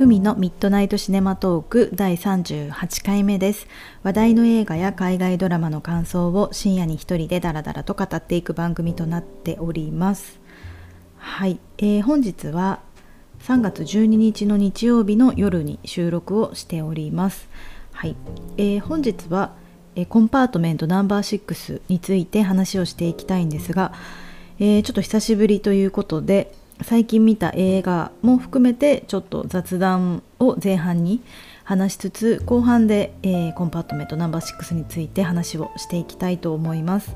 ふみのミッドナイトシネマトーク第38回目です。話題の映画や海外ドラマの感想を深夜に一人でダラダラと語っていく番組となっております。はい、えー、本日は3月12日の日曜日の夜に収録をしております。はい、えー、本日は、えー、コンパートメントナンバー6について話をしていきたいんですが、えー、ちょっと久しぶりということで最近見た映画も含めてちょっと雑談を前半に話しつつ後半で、えー、コンパートメントナンバー6について話をしていきたいと思います。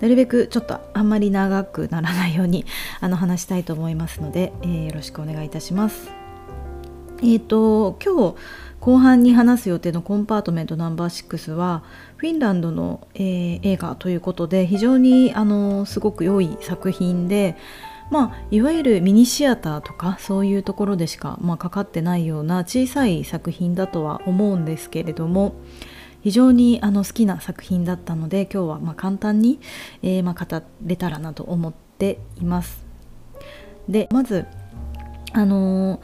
なるべくちょっとあんまり長くならないようにあの話したいと思いますので、えー、よろしくお願いいたします。えっ、ー、と今日後半に話す予定のコンパートメントナンバー6はフィンランドの、えー、映画ということで非常にあのすごく良い作品でまあ、いわゆるミニシアターとかそういうところでしか、まあ、かかってないような小さい作品だとは思うんですけれども非常にあの好きな作品だったので今日はま簡単に、えー、ま語れたらなと思っています。でまずあのー、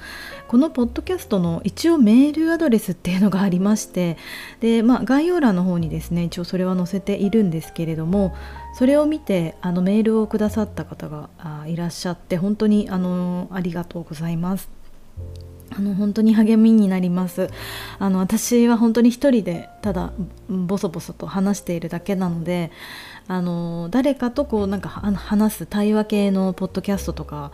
このポッドキャストの一応メールアドレスっていうのがありましてで、まあ、概要欄の方にですね一応それは載せているんですけれどもそれを見てあのメールをくださった方がいらっしゃって本当にあのありがとうございます。あの本当に励みになりますあの私は本当に一人でただボソボソと話しているだけなのであの誰かとこうなんか話す対話系のポッドキャストとか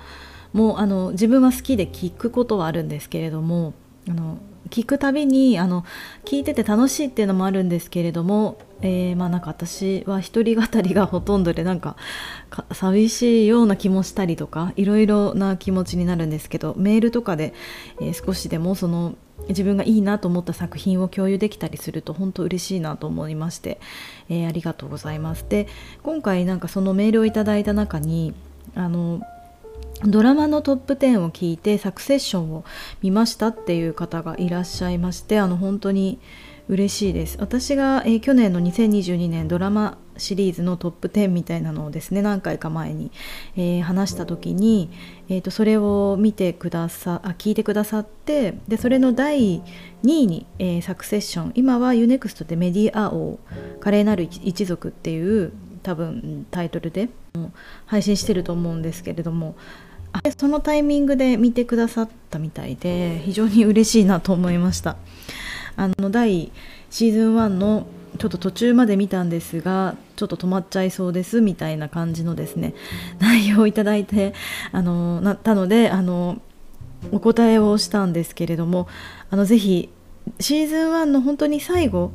もあの自分は好きで聞くことはあるんですけれどもあの聞くたびにあの聞いてて楽しいっていうのもあるんですけれども、えー、まあなんか私は一人語りがほとんどでなんか寂しいような気もしたりとかいろいろな気持ちになるんですけどメールとかで、えー、少しでもその自分がいいなと思った作品を共有できたりすると本当嬉しいなと思いまして、えー、ありがとうございます。で今回なんかそのメールをいただいた中にあのドラマのトップ10を聞いてサクセッションを見ましたっていう方がいらっしゃいましてあの本当に嬉しいです。私が、えー、去年の2022年ドラマシリーズのトップ10みたいなのをですね何回か前に、えー、話した時に、えーと、それを見てくださあ聞いてくださってでそれの第2位に、えー、サクセッション今は UNEXT でメディア王華麗なる一族っていう多分タイトルで配信してると思うんですけれどもそのタイミングで見てくださったみたいで非常に嬉しいなと思いました。あの第シーズン1のちょっと途中まで見たんですがちょっと止まっちゃいそうですみたいな感じのですね内容をいただいてあのなったのであのお答えをしたんですけれどもあのぜひシーズン1の本当に最後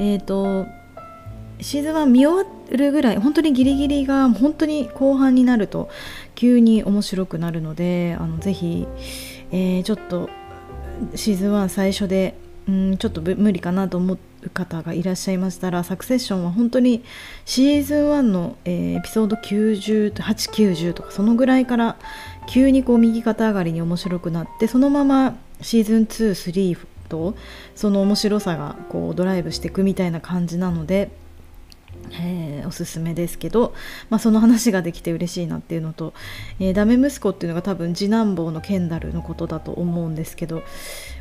えっ、ー、とシーズン1見終わっるぐらい本当にギリギリが本当に後半になると急に面白くなるのであのぜひ、えー、ちょっとシーズン1最初でうんちょっと無理かなと思う方がいらっしゃいましたらサクセッションは本当にシーズン1の、えー、エピソード90890とかそのぐらいから急にこう右肩上がりに面白くなってそのままシーズン23とその面白さがこうドライブしていくみたいな感じなのでえー、おすすめですけど、まあ、その話ができて嬉しいなっていうのと、えー、ダメ息子っていうのが多分次男坊のケンダルのことだと思うんですけど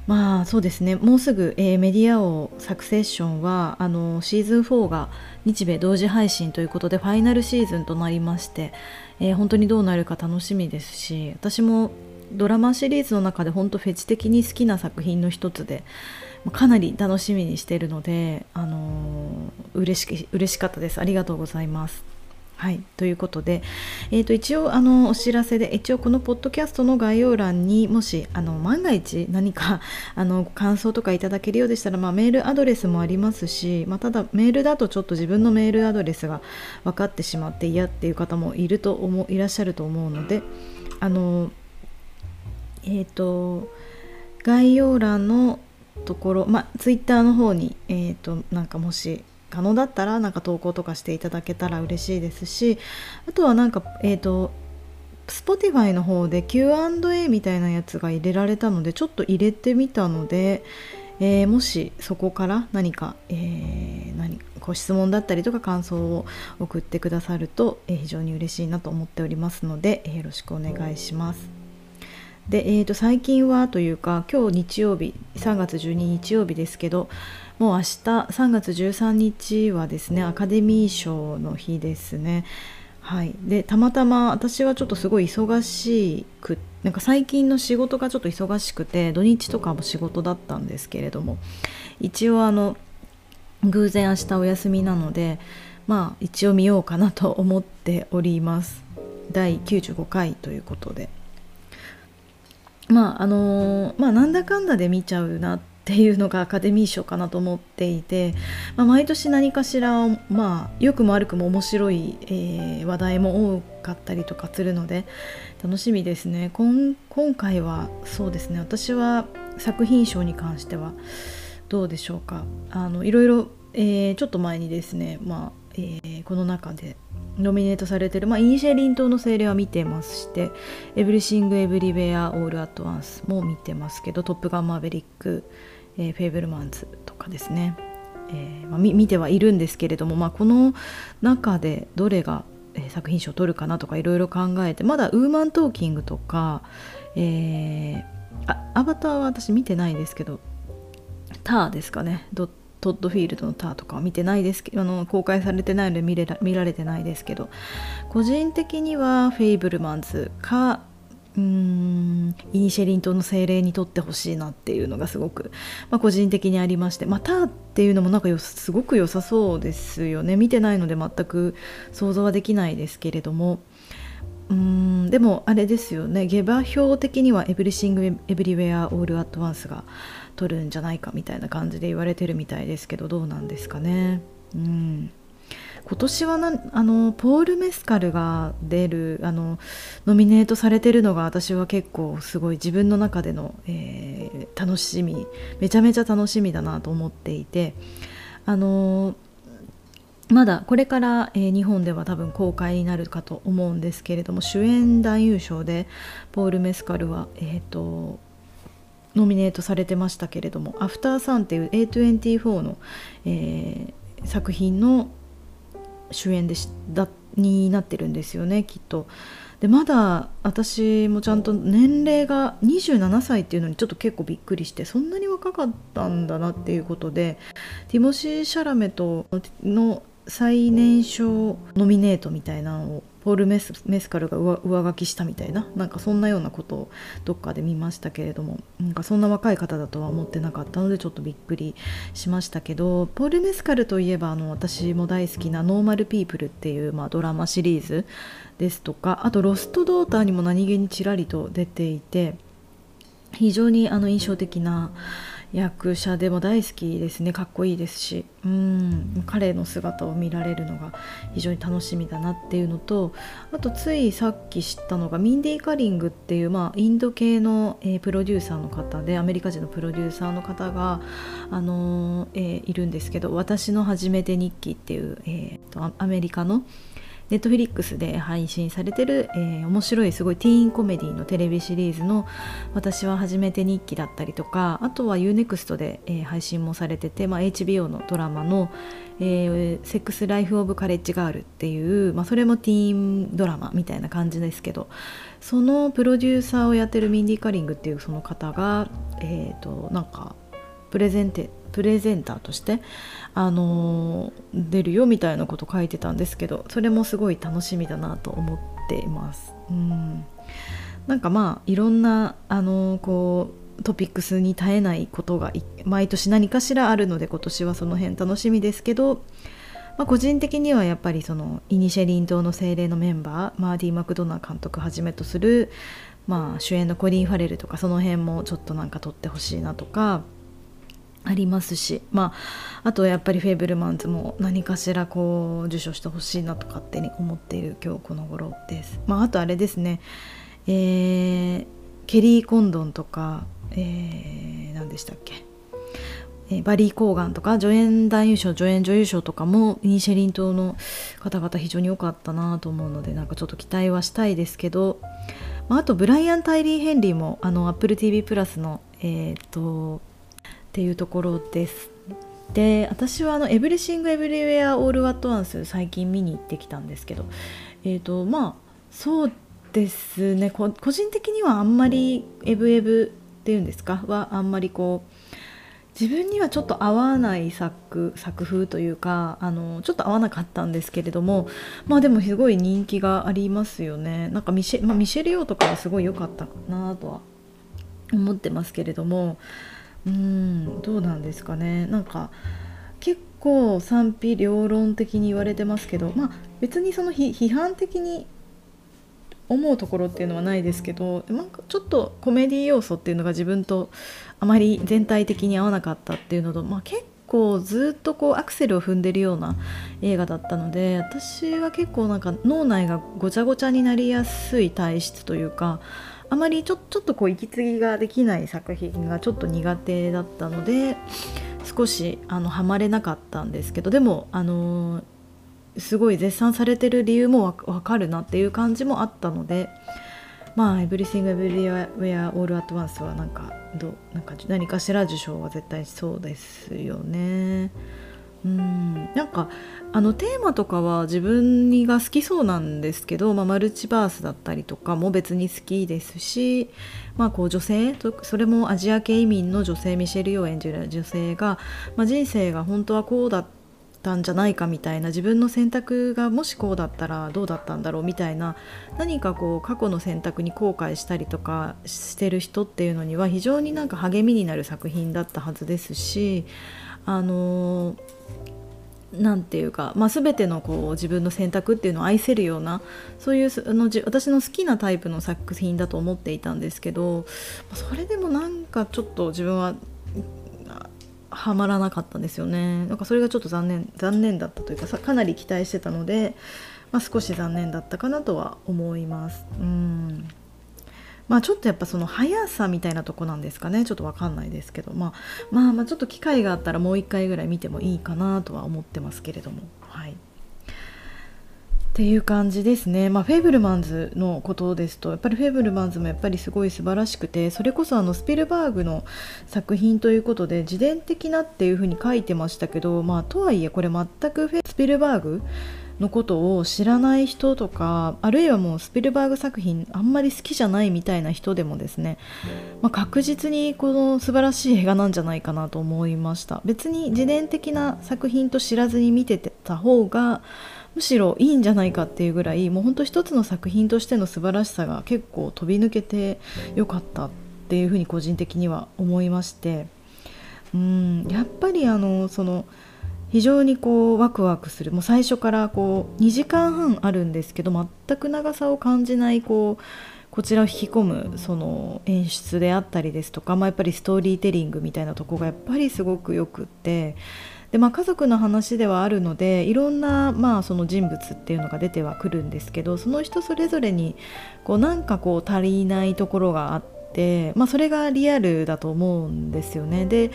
まあそうですね。もうすぐ、えー、メディア王サクセッションはあのシーズン4が日米同時配信ということでファイナルシーズンとなりまして、え本当にどうなるか楽しみですし私もドラマシリーズの中で本当フェチ的に好きな作品の一つでかなり楽しみにしているので、あのー、嬉し嬉しかったです。ありがとうございます。はい、ということで、えー、と一応あのお知らせで一応このポッドキャストの概要欄にもしあの万が一何か あの感想とかいただけるようでしたら、まあ、メールアドレスもありますし、まあ、ただメールだとちょっと自分のメールアドレスが分かってしまって嫌っていう方もいると思いらっしゃると思うのであのえっ、ー、と概要欄のところ、まあ、ツイッターの方に、えーと、なんかもし可能だったらなんか投稿とかしていただけたら嬉しいですしあとはなんかえっ、ー、と Spotify の方で Q&A みたいなやつが入れられたのでちょっと入れてみたので、えー、もしそこから何か、えー、何ご質問だったりとか感想を送ってくださると、えー、非常に嬉しいなと思っておりますので、えよろしくお願いします。で、えー、と最近はというか今日日曜日3月12日曜日ですけどもう明日3月13日はですねアカデミー賞の日ですね。はい、でたまたま私はちょっとすごい忙しくなんか最近の仕事がちょっと忙しくて土日とかも仕事だったんですけれども一応あの偶然明日お休みなのでまあ一応見ようかなと思っております。第95回ということで。まああのー、まあなんだかんだで見ちゃうなっていうのがアカデミー賞かなと思っていて、まあ、毎年何かしら、まあ、良くも悪くも面白い、えー、話題も多かったりとかするので楽しみですね。今回はそうですね。私は作品賞に関してはどうでしょうか。あのいろいろ、えー、ちょっと前にですね、まあえー、この中でノミネートされてる、まあ、イニシェリン島の精霊は見てますして「エブリシング・エブリウェア・オール・アット・ワンス」も見てますけど「トップガン・マーヴェリック」えー、フェイブルマンズとかですね、えーまあ、見てはいるんですけれども、まあ、この中でどれが、作品賞を取るかなとかいろいろ考えてまだウーマントーキングとか、えー、あアバターは私見てないですけどターですかね。ドトッドフィールドのターとかは見てないですけどあの公開されてないので見れら見られてないですけど個人的にはフェイブルマンズかうーんイニシェリン島の精霊にとってほしいなっていうのがすごく、まあ、個人的にありましてまあターっていうのもなんかすごく良さそうですよね。見てないので全く想像はできないですけれどもうーんでもあれですよね。下馬評的には「エブリシング・エブリウェア・オール・アット・ワンス」が取るんじゃないかみたいな感じで言われてるみたいですけどどうなんですかね。うん今年はなあのポール・メスカルが出るあのノミネートされてるのが私は結構すごい自分の中での、えー、楽しみめちゃめちゃ楽しみだなと思っていてあのまだこれから、えー、日本では多分公開になるかと思うんですけれども主演男優賞でポール・メスカルは、えーと、ノミネートされてましたけれども「アフターサン」っていう A24 の、えー、作品の主演でしだになってるんですよねきっと。でまだ私もちゃんと年齢が27歳っていうのにちょっと結構びっくりしてそんなに若かったんだなっていうことでティモシー・シャラメとの最年少ノミネートみたいなのをポール・メスメスカルが上書きしたみたいななんかそんなようなことをどっかで見ましたけれどもなんかそんな若い方だとは思ってなかったのでちょっとびっくりしましたけどポール・メスカルといえばあの私も大好きな「ノーマル・ピープル」っていう、まあ、ドラマシリーズですとかあと「ロスト・ドーター」にも何気にちらりと出ていて非常にあの印象的な役者でも大好きですね。かっこいいですし。うん。彼の姿を見られるのが非常に楽しみだなっていうのとあとついさっき知ったのがミンディ・カリングっていう、まあ、インド系の、えー、プロデューサーの方でアメリカ人のプロデューサーの方が、あのー、えー、いるんですけど「私の初めて日記」っていう、えーとアメリカのネットフリックスで配信されてる、えー、面白いすごいティーンコメディのテレビシリーズの「私は初めて日記」だったりとかあとは UNEXT で、えー、配信もされてて、まあ、HBO のドラマの、えー「セックス・ライフ・オブ・カレッジ・ガール」っていう、まあ、それもティーンドラマみたいな感じですけどそのプロデューサーをやってるミンディ・カリングっていうその方がえっ、ー、となんかプレゼンテプレゼンターとしてあの出るよみたいなこと書いてたんですけどそれもすごい楽しみだなと思っています。うんなんかまあいろんなあのこうトピックスに絶えないことが毎年何かしらあるので今年はその辺楽しみですけど、まあ、個人的にはやっぱりそのイニシェリン島の精霊のメンバーマーディ・マクドナー監督はじめとする、まあ、主演のコリン・ファレルとかその辺もちょっとなんか撮ってほしいなとかありますし、まあ、あとやっぱりフェーブルマンズも何かしらこう受賞してほしいなと勝手に思っている今日この頃です。まあ、あとあれですね、えー、ケリー・コンドンとか、えー、何でしたっけ、えー、バリー・コーガンとか助演男優賞助演女優賞とかもイニシェリン島の方々非常に良かったなと思うのでなんかちょっと期待はしたいですけど、まあ、あとブライアン・タイリー・ヘンリーもあの AppleTV プラスのえっ、とっていうところです。で私はあの「エブリシング・エブリウェア・オール・ワット・ワンス」最近見に行ってきたんですけどえっ、ー、とまあそうですね。個人的にはあんまりエブエブっていうんですか？はあんまりこう自分にはちょっと合わない作作風というかあのちょっと合わなかったんですけれどもまあでもすごい人気がありますよね。なんかミシェ,、まあ、ミシェル・ヨーとかはすごい良かったなとは思ってますけれどもうんどうなんですかね。なんか結構賛否両論的に言われてますけどまあ別にその批判的に思うところっていうのはないですけどなんかちょっとコメディ要素っていうのが自分とあまり全体的に合わなかったっていうのと、まあ、結構ずっとこうアクセルを踏んでるような映画だったので私は結構なんか脳内がごちゃごちゃになりやすい体質というかあまりちょちょっとこう息継ぎができない作品がちょっと苦手だったので少しあのハマれなかったんですけどでもあのすごい絶賛されてる理由もわかるなっていう感じもあったのでまあ「Everything Everywhere All at Once」はなんかどなんか何かしら受賞は絶対そうですよね。うん。なんかあのテーマとかは自分にが好きそうなんですけど、まあ、マルチバースだったりとかも別に好きですし、まあ、こう女性それもアジア系移民の女性ミシェル・ヨー演じる女性が、まあ、人生が本当はこうだったんじゃないかみたいな自分の選択がもしこうだったらどうだったんだろうみたいな何かこう過去の選択に後悔したりとかしてる人っていうのには非常になんか励みになる作品だったはずですしあのなんていうか、まあ、全てのこう自分の選択っていうのを愛せるようなそういうあの私の好きなタイプの作品だと思っていたんですけどそれでもなんかちょっと自分ははまらなかったんですよね。なんかそれがちょっと残念残念だったというかかなり期待してたので、まあ、少し残念だったかなとは思います。うん。まあちょっとやっぱその速さみたいなとこなんですかね。ちょっと分かんないですけど、まあ、まあまあちょっと機会があったらもう一回ぐらい見てもいいかなとは思ってますけれども。はい。っていう感じですね、まあ、フェーブルマンズのことですとやっぱりフェーブルマンズもやっぱりすごい素晴らしくてそれこそあのスピルバーグの作品ということで自伝的なっていうふうに書いてましたけど、まあ、とはいえこれ全くスピルバーグのことを知らない人とかあるいはもうスピルバーグ作品あんまり好きじゃないみたいな人でもですね、まあ、確実にこの素晴らしい映画なんじゃないかなと思いました。別に自伝的な作品と知らずに見てた方がむしろいいんじゃないかっていうぐらいもうほんと一つの作品としての素晴らしさが結構飛び抜けてよかったっていうふうに個人的には思いまして。うんやっぱりあのその非常にこうワクワクするもう最初からこう2時間半あるんですけど全く長さを感じないこうこちらを引き込むその演出であったりですとか、まあ、やっぱりストーリーテリングみたいなとこがやっぱりすごくよくってで、まあ、家族の話ではあるのでいろんな、まあ、その人物っていうのが出てはくるんですけどその人それぞれにこうなんかこう足りないところがあって、まあ、それがリアルだと思うんですよね。で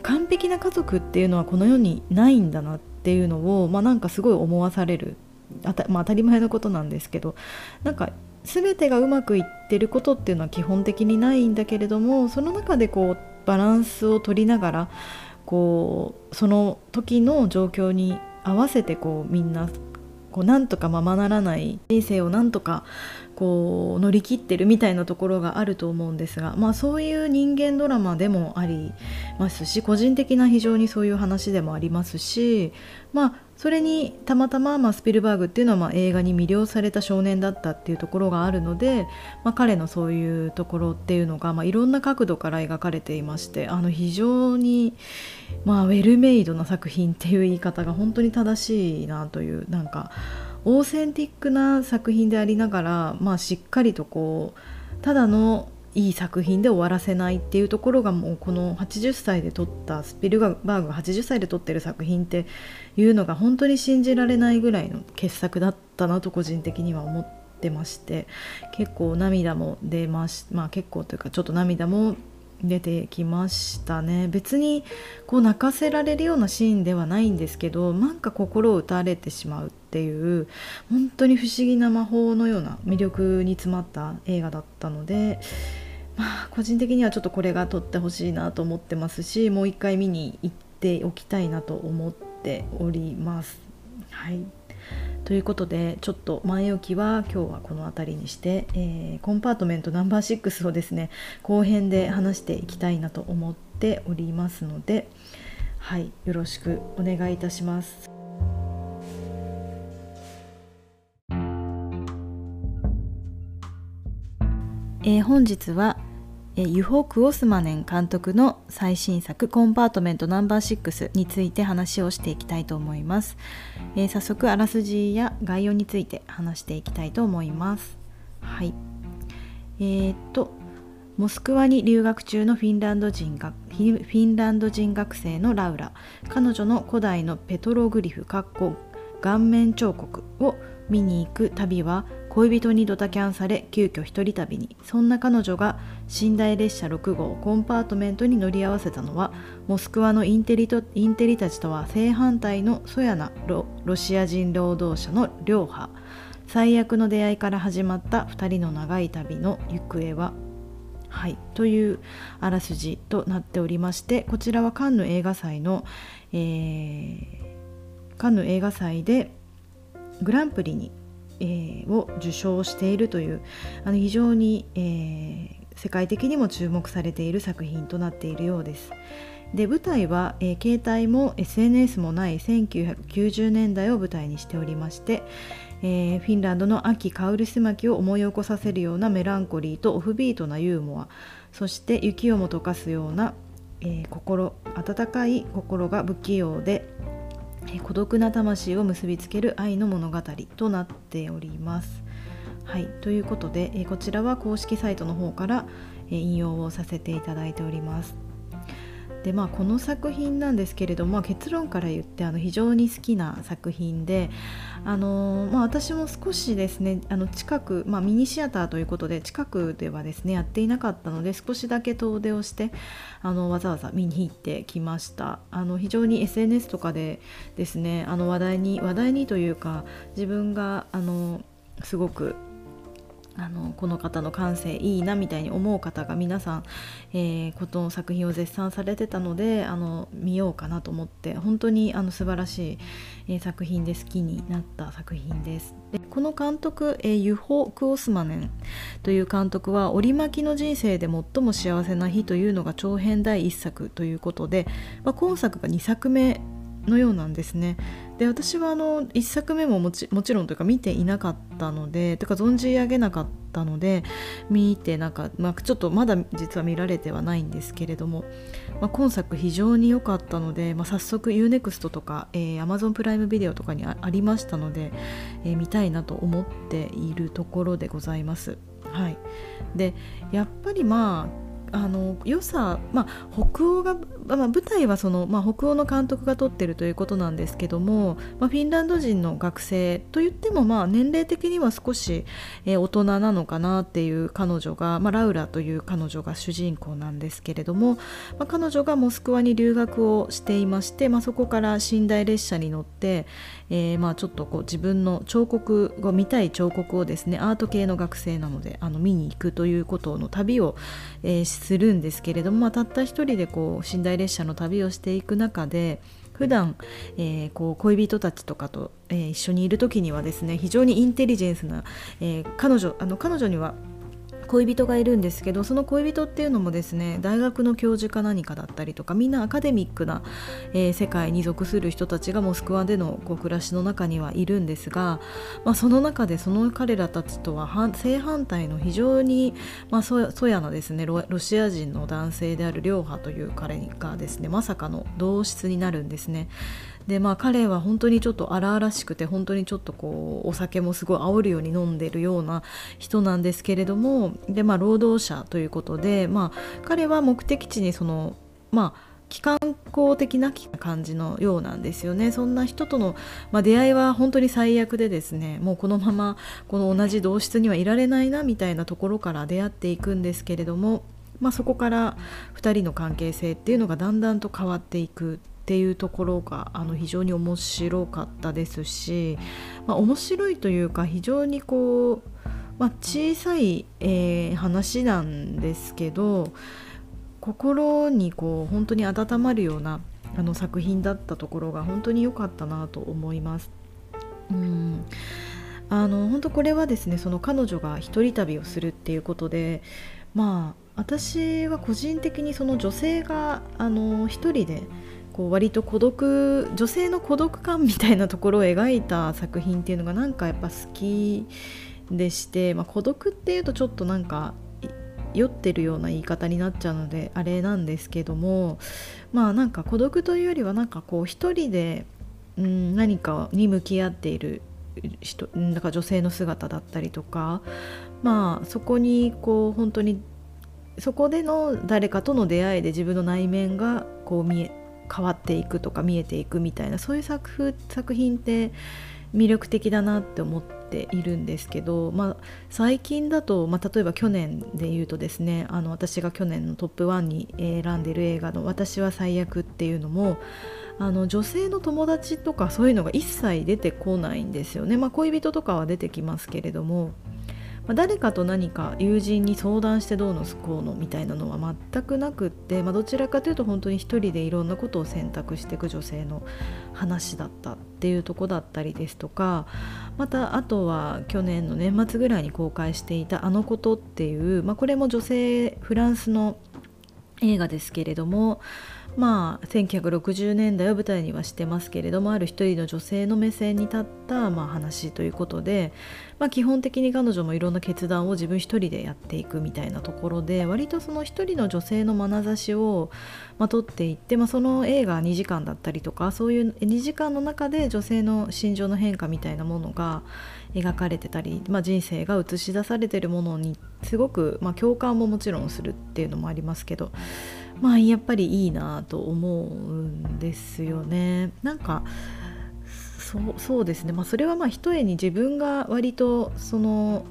完璧な家族っていうのはこの世にないんだなっていうのを、まあ、なんかすごい思わされる。あた、まあ、当たり前のことなんですけどなんか全てがうまくいってることっていうのは基本的にないんだけれどもその中でこうバランスを取りながらこうその時の状況に合わせてこうみんなこうなんとかままならない人生をなんとかこう乗り切ってるみたいなところがあると思うんですが、まあ、そういう人間ドラマでもありますし個人的な非常にそういう話でもありますし、まあ、それにたまたま、まあ、スピルバーグっていうのはまあ映画に魅了された少年だったっていうところがあるので、まあ、彼のそういうところっていうのが、まあ、いろんな角度から描かれていましてあの非常に、まあ、ウェルメイドな作品っていう言い方が本当に正しいなというなんかオーセンティックな作品でありながら、まあ、しっかりとこうただのいい作品で終わらせないっていうところがもうこの80歳で撮ったスピルバーグが80歳で撮ってる作品っていうのが本当に信じられないぐらいの傑作だったなと個人的には思ってまして結構涙も出ましまあ結構というかちょっと涙も出てきましたね。別にこう泣かせられるようなシーンではないんですけどなんか心を打たれてしまうっていう本当に不思議な魔法のような魅力に詰まった映画だったのでまあ個人的にはちょっとこれが撮ってほしいなと思ってますしもう一回見に行っておきたいなと思っております。はいということでちょっと前置きは今日はこの辺りにして、えー、コンパートメントナンバー6をですね後編で話していきたいなと思っておりますのではいよろしくお願いいたします。えー、本日はユホ・クオスマネン監督の最新作「コンパートメントナンバー6」について話をしていきたいと思います、えー、早速あらすじや概要について話していきたいと思います。はい。えー、っとモスクワに留学中のフィンランド人がフィンランド人学生のラウラ。彼女の古代のペトログリフ顔面彫刻を見に行く旅は恋人にドタキャンされ急遽一人旅に。そんな彼女が寝台列車6号コンパートメントに乗り合わせたのはモスクワのインテリとインテリたちとは正反対のそやなロシア人労働者の両派最悪の出会いから始まった2人の長い旅の行方ははい、というあらすじとなっておりましてこちらはカンヌ映画祭の、えー、カンヌ映画祭でグランプリにえー、を受賞しているというあの非常に、えー、世界的にも注目されている作品となっているようです。で舞台は、えー、携帯も SNS もない1990年代を舞台にしておりまして、えー、フィンランドの秋カウルス巻きを思い起こさせるようなメランコリーとオフビートなユーモアそして雪をも溶かすような、えー、心温かい心が不器用で孤独な魂を結びつける愛の物語となっております。はい、ということで、えこちらは公式サイトの方から、え引用をさせていただいております。でまあ、この作品なんですけれども、結論から言ってあの非常に好きな作品で、あのまあ、私も少しですねあの近く、まあ、ミニシアターということで近くではですねやっていなかったので少しだけ遠出をしてあのわざわざ見に行ってきました。あの非常に SNS とかでですねあの話題に話題にというか自分があのすごくあのこの方の感性いいなみたいに思う方が皆さん、えー、この作品を絶賛されてたのであの見ようかなと思って本当にあの素晴らしい、えー、作品で好きになった作品です。でこの監督、えー、ユホ・クオスマネンという監督は折り巻きの人生で最も幸せな日というのが長編第1作ということで、まあ、今作が2作目のようなんですね。で私はあの1作目ももちもちろんというか見ていなかったのでとか存じ上げなかったので見てなんか、まあ、ちょっとまだ実は見られてはないんですけれども、まあ、今作非常に良かったので、まあ、早速 UNEXT とか、えー、Amazon プライムビデオとかにありましたので、えー、見たいなと思っているところでございます。はい、でやっぱりまああの良さ、まあ、北欧が、まあ、舞台はその、まあ、北欧の監督が撮ってるということなんですけども、まあ、フィンランド人の学生といっても、まあ、年齢的には少し、えー、大人なのかなっていう彼女が、まあ、ラウラという彼女が主人公なんですけれども、まあ、彼女がモスクワに留学をしていまして、まあ、そこから寝台列車に乗って、えー、まあちょっとこう自分の彫刻を見たい彫刻をですねアート系の学生なのであの見に行くということの旅を、えー、するんですけれども、まあ、たった一人でこう寝台列車の旅をしていく中で普段、えー、こう恋人たちとかと、えー、一緒にいる時にはですね非常にインテリジェンスな、えー、彼女あの彼女には恋人がいるんですけどその恋人っていうのもですね大学の教授か何かだったりとかみんなアカデミックな、えー、世界に属する人たちがモスクワでのこう暮らしの中にはいるんですが、まあ、その中でその彼らたちとは正反対の非常に、まあ、そそやなですねロシア人の男性であるリョーハという彼がですねまさかの同室になるんですね。でまあ彼は本当にちょっと荒々しくて本当にちょっとこうお酒もすごい煽るように飲んでるような人なんですけれどもでまあ労働者ということでまあ彼は目的地にそのまあ機関校的な感じのようなんですよね。そんな人との、まあ、出会いは本当に最悪でですねもうこのままこの同じ同室にはいられないなみたいなところから出会っていくんですけれども、まあ、そこから2人の関係性っていうのがだんだんと変わっていく。っていうところがあの非常に面白かったですし、まあ、面白いというか非常にこう、まあ、小さい、えー、話なんですけど心にこう本当に温まるようなあの作品だったところが本当に良かったなと思います。うんあの本当これはですねその彼女が一人旅をするっていうことでまあ私は個人的にその女性があの一人でこう割と孤独女性の孤独感みたいなところを描いた作品っていうのがなんかやっぱ好きでして、まあ、孤独っていうとちょっとなんか酔ってるような言い方になっちゃうのであれなんですけどもまあなんか孤独というよりはなんかこう一人で、うん、何かに向き合っている人だか女性の姿だったりとかまあそこにこう本当にそこでの誰かとの出会いで自分の内面がこう見え変わっていくとか見えていくみたいなそういう作風作品って魅力的だなって思っているんですけど、まあ、最近だと、まあ、例えば去年で言うとですねあの私が去年のトップ1に選んでる映画の「私は最悪」っていうのもあの女性の友達とかそういうのが一切出てこないんですよね、まあ、恋人とかは出てきますけれどもまあ、誰かと何か友人に相談してどうのこうのみたいなのは全くなくって、まあ、どちらかというと本当に一人でいろんなことを選択していく女性の話だったっていうとこだったりですとかまたあとは去年の年末ぐらいに公開していた「あのこと」っていう、まあ、これも女性フランスの映画ですけれどもまあ、1960年代を舞台にはしてますけれどもある一人の女性の目線に立った、まあ、話ということで、まあ、基本的に彼女もいろんな決断を自分一人でやっていくみたいなところで割とその一人の女性の眼差しを、まあ、取っていって、まあ、その映画2時間だったりとかそういう2時間の中で女性の心情の変化みたいなものが描かれてたり、まあ、人生が映し出されてるものにすごく、まあ、共感ももちろんするっていうのもありますけどまあやっぱりいいなと思うんですよね。なんかそうそうですね、まあ、それはまあひとえに自分が割とその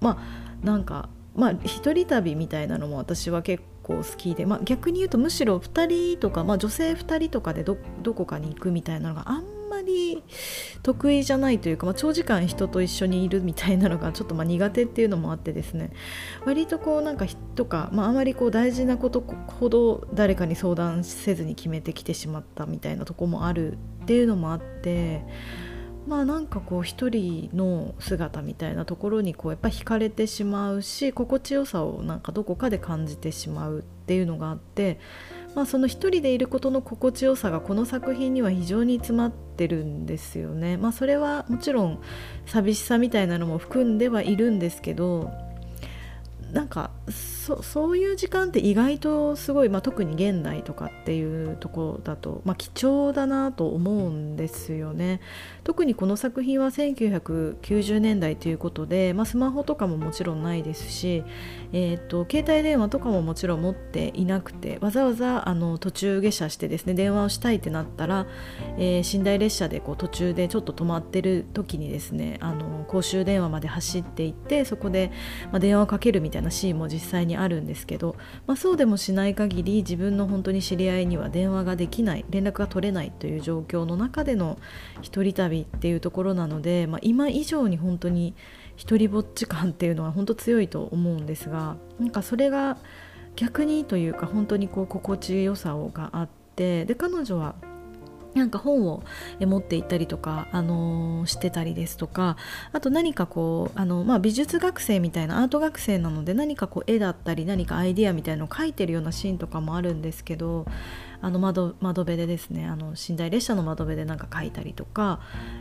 まあなんかまあ一人旅みたいなのも私は結構好きで、まあ、逆に言うとむしろ2人とか、まあ、女性2人とかでどこかに行くみたいなのがあんり得意じゃないというか、まあ、長時間人と一緒にいるみたいなのがちょっとま苦手っていうのもあってですね。割とこうなんか人か、まあ、あまりこう大事なことほど誰かに相談せずに決めてきてしまったみたいなとこもあるっていうのもあってまあなんかこう一人の姿みたいなところにこうやっぱ惹かれてしまうし心地よさをなんかどこかで感じてしまうっていうのがあってまあ、その一人でいることの心地よさがこの作品には非常に詰まってるんですよね。まあ、それはもちろん寂しさみたいなのも含んではいるんですけどなんかそそういう時間って意外とすごい、まあ、特に現代とかっていうとこだと、まあ、貴重だなと思うんですよね。特にこの作品は1990年代ということで、まあ、スマホとかももちろんないですし、えーと、携帯電話とかももちろん持っていなくてわざわざあの途中下車してですね電話をしたいってなったら、えー、寝台列車でこう途中でちょっと止まってる時にですねあの公衆電話まで走っていってそこで、ま、電話をかけるみたいなシーンも実際にあるんですけど、まあ、そうでもしない限り自分の本当に知り合いには電話ができない連絡が取れないという状況の中での一人旅っていうところなので、まあ、今以上に本当に一人ぼっち感っていうのは本当強いと思うんですがなんかそれが逆にというか本当にこう心地よさがあってで彼女はなんか本を持って行ったりとか、あのー、してたりですとかあと何かこうあの、まあ、美術学生みたいなアート学生なので何かこう絵だったり何かアイディアみたいなのを描いてるようなシーンとかもあるんですけどあの窓窓辺でですねあの寝台列車の窓辺でなんか描いたりとか、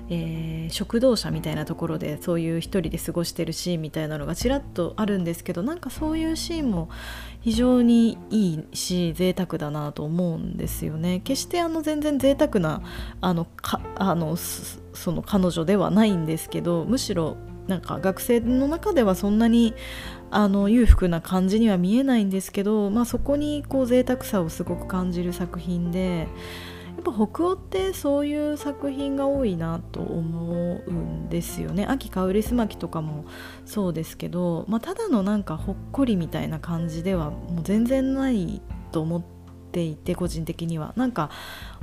えー、食堂車みたいなところでそういう一人で過ごしてるシーンみたいなのがちらっとあるんですけどなんかそういうシーンも非常にいいし贅沢だなと思うんですよね。決してあの全然贅沢なあのかあのその彼女ではないんですけどむしろなんか学生の中ではそんなにあの裕福な感じには見えないんですけど、まあ、そこにこう贅沢さをすごく感じる作品でやっぱ北欧ってそういう作品が多いなと思うんですよね。秋香りすまきとかもそうですけど、まあ、ただのなんかほっこりみたいな感じではもう全然ないと思っていて個人的には。なんか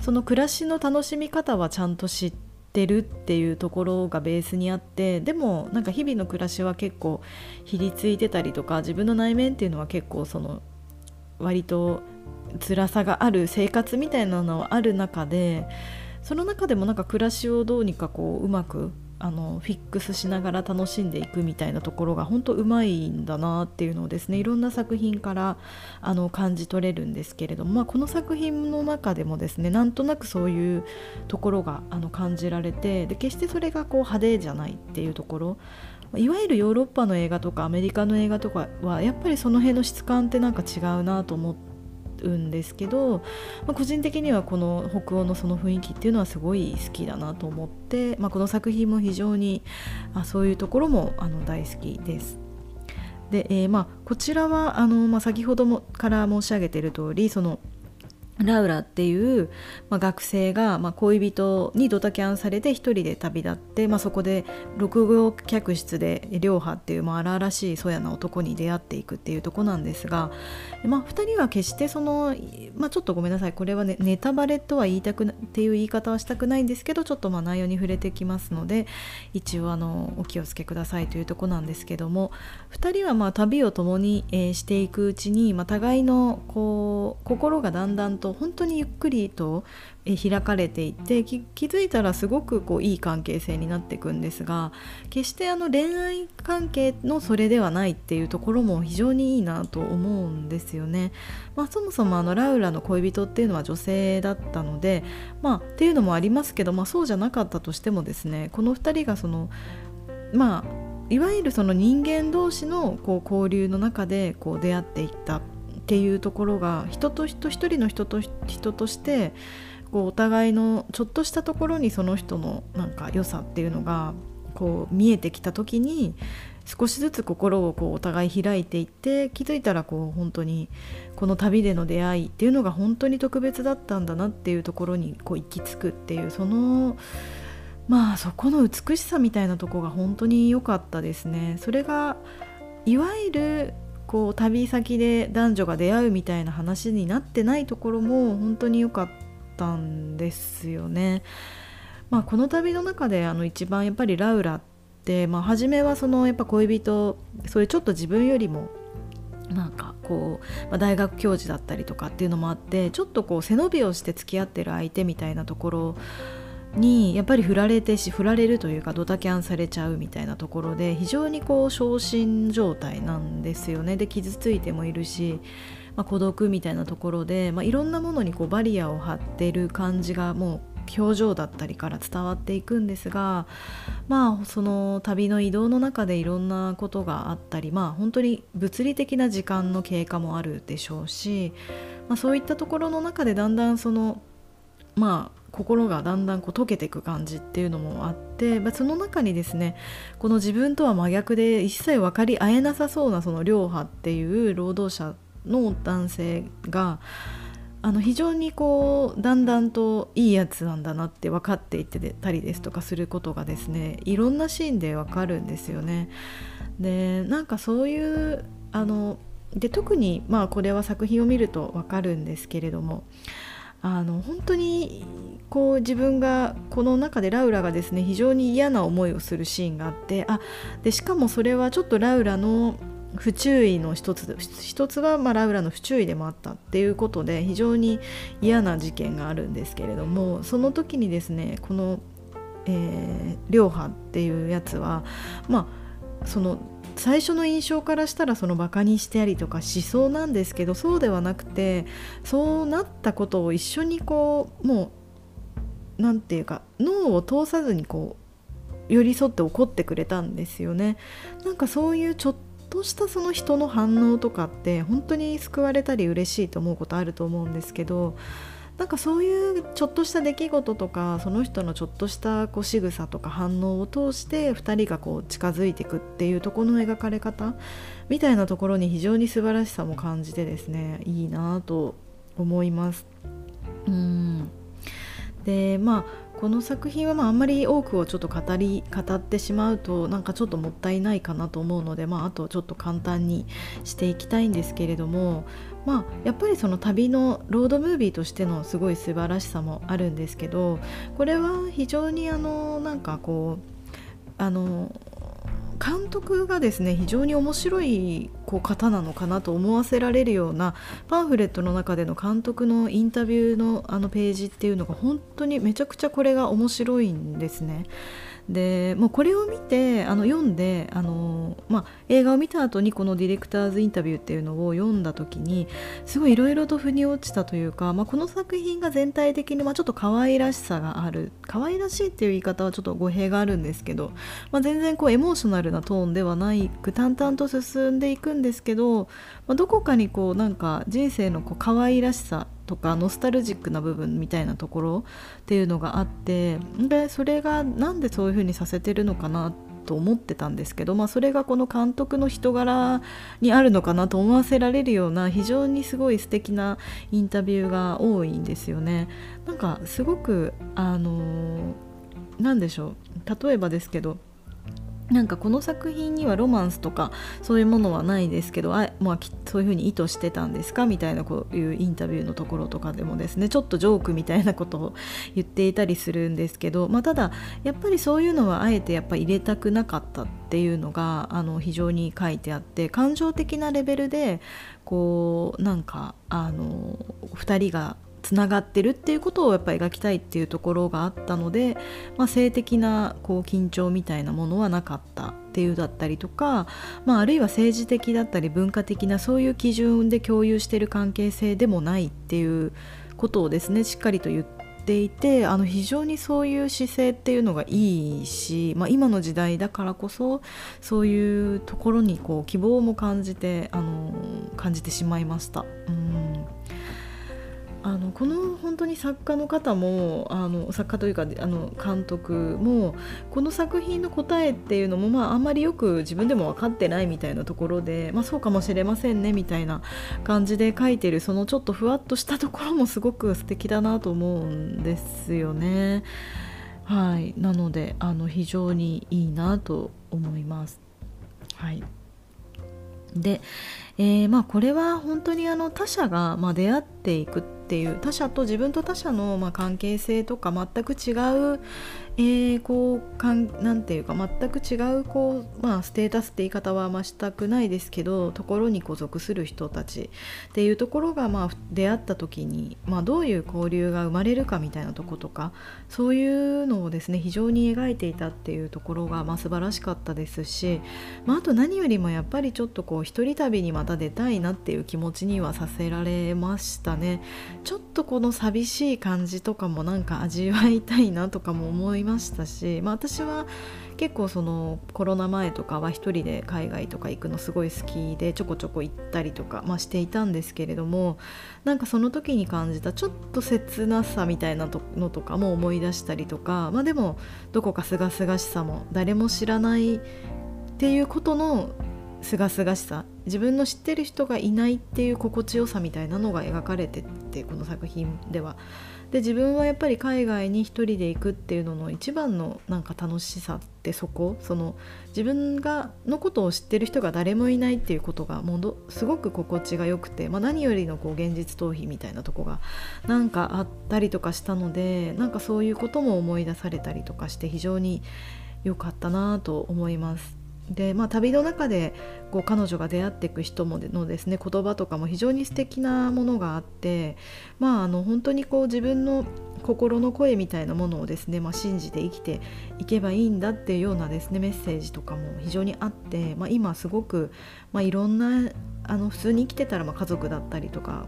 その暮らしの楽しみ方はちゃんと知っててるっていうところがベースにあってでもなんか日々の暮らしは結構ひりついてたりとか自分の内面っていうのは結構その割と辛さがある生活みたいなのはある中でその中でもなんか暮らしをどうにかこううまくあのフィックスしながら楽しんでいくみたいなところが本当うまいんだなっていうのをですねいろんな作品からあの感じ取れるんですけれども、まあ、この作品の中でもですねなんとなくそういうところがあの感じられてで決してそれがこう派手じゃないっていうところいわゆるヨーロッパの映画とかアメリカの映画とかはやっぱりその辺の質感ってなんか違うなと思って。うんですけど、まあ、個人的にはこの北欧のその雰囲気っていうのはすごい好きだなと思って、まあ、この作品も非常にあそういうところもあの大好きです。で、えー、まあこちらはあの、まあ、先ほどもから申し上げている通りそのラウラっていう、まあ、学生が、まあ、恋人にドタキャンされて一人で旅立って、まあ、そこで六号客室で両派っていう、まあ、荒々しいそやな男に出会っていくっていうとこなんですが、まあ、2人は決してその、まあ、ちょっとごめんなさいこれはねネタバレとは言いたくなっていう言い方はしたくないんですけどちょっとまあ内容に触れてきますので一応あのお気をつけくださいというとこなんですけども2人はまあ旅を共に、えー、していくうちに、まあ、互いのこう心がだんだんと本当にゆっくりと開かれていって気づいたらすごくこういい関係性になっていくんですが決してあの恋愛関係のそれではないっていうところも非常にいいなと思うんですよね。まあ、そもそもあのラウラの恋人っていうのは女性だったので、まあ、っていうのもありますけど、まあ、そうじゃなかったとしてもですねこの2人がそのまあいわゆるその人間同士のこう交流の中でこう出会っていったっていうところが人と人一人の人と人としてこうお互いのちょっとしたところにその人のなんか良さっていうのがこう見えてきた時に少しずつ心をこうお互い開いていって気づいたらこう本当にこの旅での出会いっていうのが本当に特別だったんだなっていうところにこう行き着くっていうそのまあそこの美しさみたいなとこが本当に良かったですね。それがいわゆるこう旅先で男女が出会うみたいな話になってないところも本当に良かったんですよね。まあ、この旅の中であの一番やっぱりラウラって、まあ、初めはそのやっぱ恋人そういうちょっと自分よりもなんかこう、まあ、大学教授だったりとかっていうのもあってちょっとこう背伸びをして付き合ってる相手みたいなところにやっぱり振られてし振られるというかドタキャンされちゃうみたいなところで非常にこう昇進状態なんですよね。で傷ついてもいるし、まあ、孤独みたいなところで、まあ、いろんなものにこうバリアを張ってる感じがもう表情だったりから伝わっていくんですがまあその旅の移動の中でいろんなことがあったりまあ本当に物理的な時間の経過もあるでしょうし、まあ、そういったところの中でだんだんそのまあ心がだんだんこう溶けていく感じっていうのもあって、まあ、その中にですねこの自分とは真逆で一切分かり合えなさそうなその両派っていう労働者の男性があの非常にこうだんだんといいやつなんだなって分かっていってたりですとかすることがですねいろんなシーンで分かるんですよね。でなんかそういうあので特にまあこれは作品を見ると分かるんですけれどもあの本当にこう自分がこの中でラウラがですね非常に嫌な思いをするシーンがあってあでしかもそれはちょっとラウラの不注意の一つ一つはまあラウラの不注意でもあったっていうことで非常に嫌な事件があるんですけれどもその時にですねこの、えー、両派っていうやつはまあその最初の印象からしたらそのバカにしてやりとかしそうなんですけどそうではなくてそうなったことを一緒にこうもう何て言うか脳を通さずにこう寄り添って怒ってくれたんですよね。なんかそういうちょっとしたその人の反応とかって本当に救われたり嬉しいと思うことあると思うんですけどなんかそういうちょっとした出来事とかその人のちょっとしたこう仕草とか反応を通して2人がこう近づいていくっていうとこの描かれ方みたいなところに非常に素晴らしさも感じてですねいいなと思います。うんでまあこの作品はまああんまり多くをちょっと語り語ってしまうとなんかちょっともったいないかなと思うので、まあ、あとちょっと簡単にしていきたいんですけれども、まあ、やっぱりその旅のロードムービーとしてのすごい素晴らしさもあるんですけどこれは非常にあのなんかこうあの監督がですね非常に面白いこう方なのかなと思わせられるようなパンフレットの中での監督のインタビューのあのページっていうのが本当にめちゃくちゃこれが面白いんですね。でもうこれを見てあの読んであの、まあ、映画を見た後にこのディレクターズインタビューっていうのを読んだ時にすごいいろいろと腑に落ちたというか、まあ、この作品が全体的にまあちょっと可愛らしさがある。可愛らしいっていう言い方はちょっと語弊があるんですけど、まあ、全然こうエモーショナルなトーンではないく淡々と進んでいくんですけど、まあ、どこかにこうなんか人生のこう可愛らしさとかノスタルジックな部分みたいなところっていうのがあってでそれがなんでそういう風にさせてるのかなと思ってたんですけど、まあ、それがこの監督の人柄にあるのかなと思わせられるような非常にすごい素敵なインタビューが多いんですよね。なんかすごくあの何でしょう例えばですけどなんかこの作品にはロマンスとかそういうものはないですけどあ、まあ、そういうふうに意図してたんですかみたいなこういうインタビューのところとかでもですねちょっとジョークみたいなことを言っていたりするんですけど、まあ、ただやっぱりそういうのはあえてやっぱ入れたくなかったっていうのがあの非常に書いてあって感情的なレベルでこうなんかあの2人がつながってるっていうことをやっぱり描きたいっていうところがあったので、まあ、性的なこう緊張みたいなものはなかったっていうだったりとか、まあ、あるいは政治的だったり文化的なそういう基準で共有してる関係性でもないっていうことをですねしっかりと言っていてあの非常にそういう姿勢っていうのがいいし、まあ、今の時代だからこそそういうところにこう希望も感じてあの感じてしまいました。うんあのこの本当に作家の方もあの作家というかあの監督もこの作品の答えっていうのも、まあ、あんまりよく自分でも分かってないみたいなところで、まあ、そうかもしれませんねみたいな感じで書いてるそのちょっとふわっとしたところもすごく素敵だなと思うんですよね。はい、なのであの非常にいいなと思います。はいで、えー、まあ、これは本当にあの他者がま出会っていくってていう他者と自分と他者のまあ関係性とか全く違う、えー、こうかんなんていうか全く違うこう、まあ、ステータスって言い方は増したくないですけどところにこう属する人たちっていうところがまあ出会った時に、まあ、どういう交流が生まれるかみたいなとことかそういうのをですね非常に描いていたっていうところがまあ素晴らしかったですし、まあ、あと何よりもやっぱりちょっとこう一人旅にまた出たいなっていう気持ちにはさせられましたね。ちょっとこの寂しい感じとかもなんか味わいたいなとかも思いましたし、まあ、私は結構そのコロナ前とかは1人で海外とか行くのすごい好きでちょこちょこ行ったりとか、まあ、していたんですけれどもなんかその時に感じたちょっと切なさみたいなのとかも思い出したりとか、まあ、でもどこかすがすがしさも誰も知らないっていうことのすがすがしさ自分の知ってる人がいないっていう心地よさみたいなのが描かれてってこの作品では。で自分はやっぱり海外に一人で行くっていうのの一番のなんか楽しさってそこその自分がのことを知ってる人が誰もいないっていうことがもうすごく心地が良くて、まあ、何よりのこう現実逃避みたいなとこがなんかあったりとかしたのでなんかそういうことも思い出されたりとかして非常に良かったなと思います。でまあ、旅の中でこう彼女が出会っていく人ものですね言葉とかも非常に素敵なものがあって、まあ、あの本当にこう自分の心の声みたいなものをですね、まあ、信じて生きていけばいいんだっていうようなですねメッセージとかも非常にあって、まあ、今すごく、まあ、いろんなあの普通に生きてたらま家族だったりとか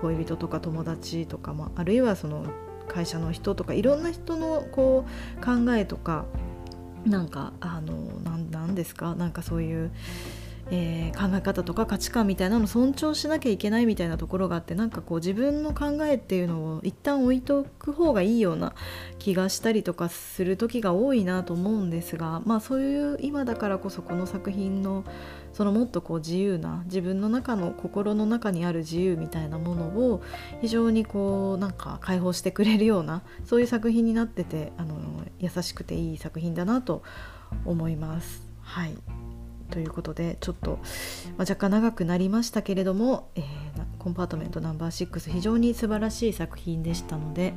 恋人とか友達とか、まあ、あるいはその会社の人とかいろんな人のこう考えとかなんかあのなんですか？なんかそういう、えー、考え方とか価値観みたいなのを尊重しなきゃいけないみたいなところがあってなんかこう自分の考えっていうのを一旦置いとく方がいいような気がしたりとかする時が多いなと思うんですがまあそういう今だからこそこの作品のそのもっとこう自由な自分の中の心の中にある自由みたいなものを非常にこうなんか解放してくれるようなそういう作品になっててあの優しくていい作品だなと思います。はいということでちょっと、まあ、若干長くなりましたけれども、えー、コンパートメントナンバー6非常に素晴らしい作品でしたので、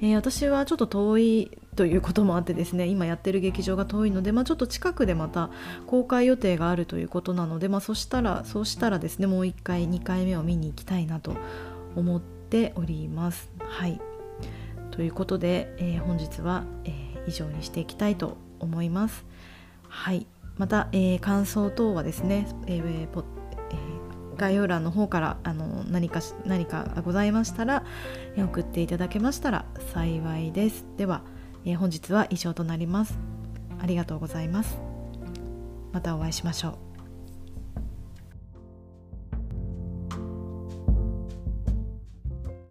えー、私はちょっと遠いということもあってですね今やってる劇場が遠いので、まあ、ちょっと近くでまた公開予定があるということなので、まあ、そしたらそうしたらですねもう1回2回目を見に行きたいなと思っております。はいということで、えー、本日は、え、以上にしていきたいと思います。はいまた、えー、感想等はですね、えーポえー、概要欄の方からあの何か何かございましたら、えー、送っていただけましたら幸いです。では、えー、本日は以上となります。ありがとうございます。またお会いしましょう。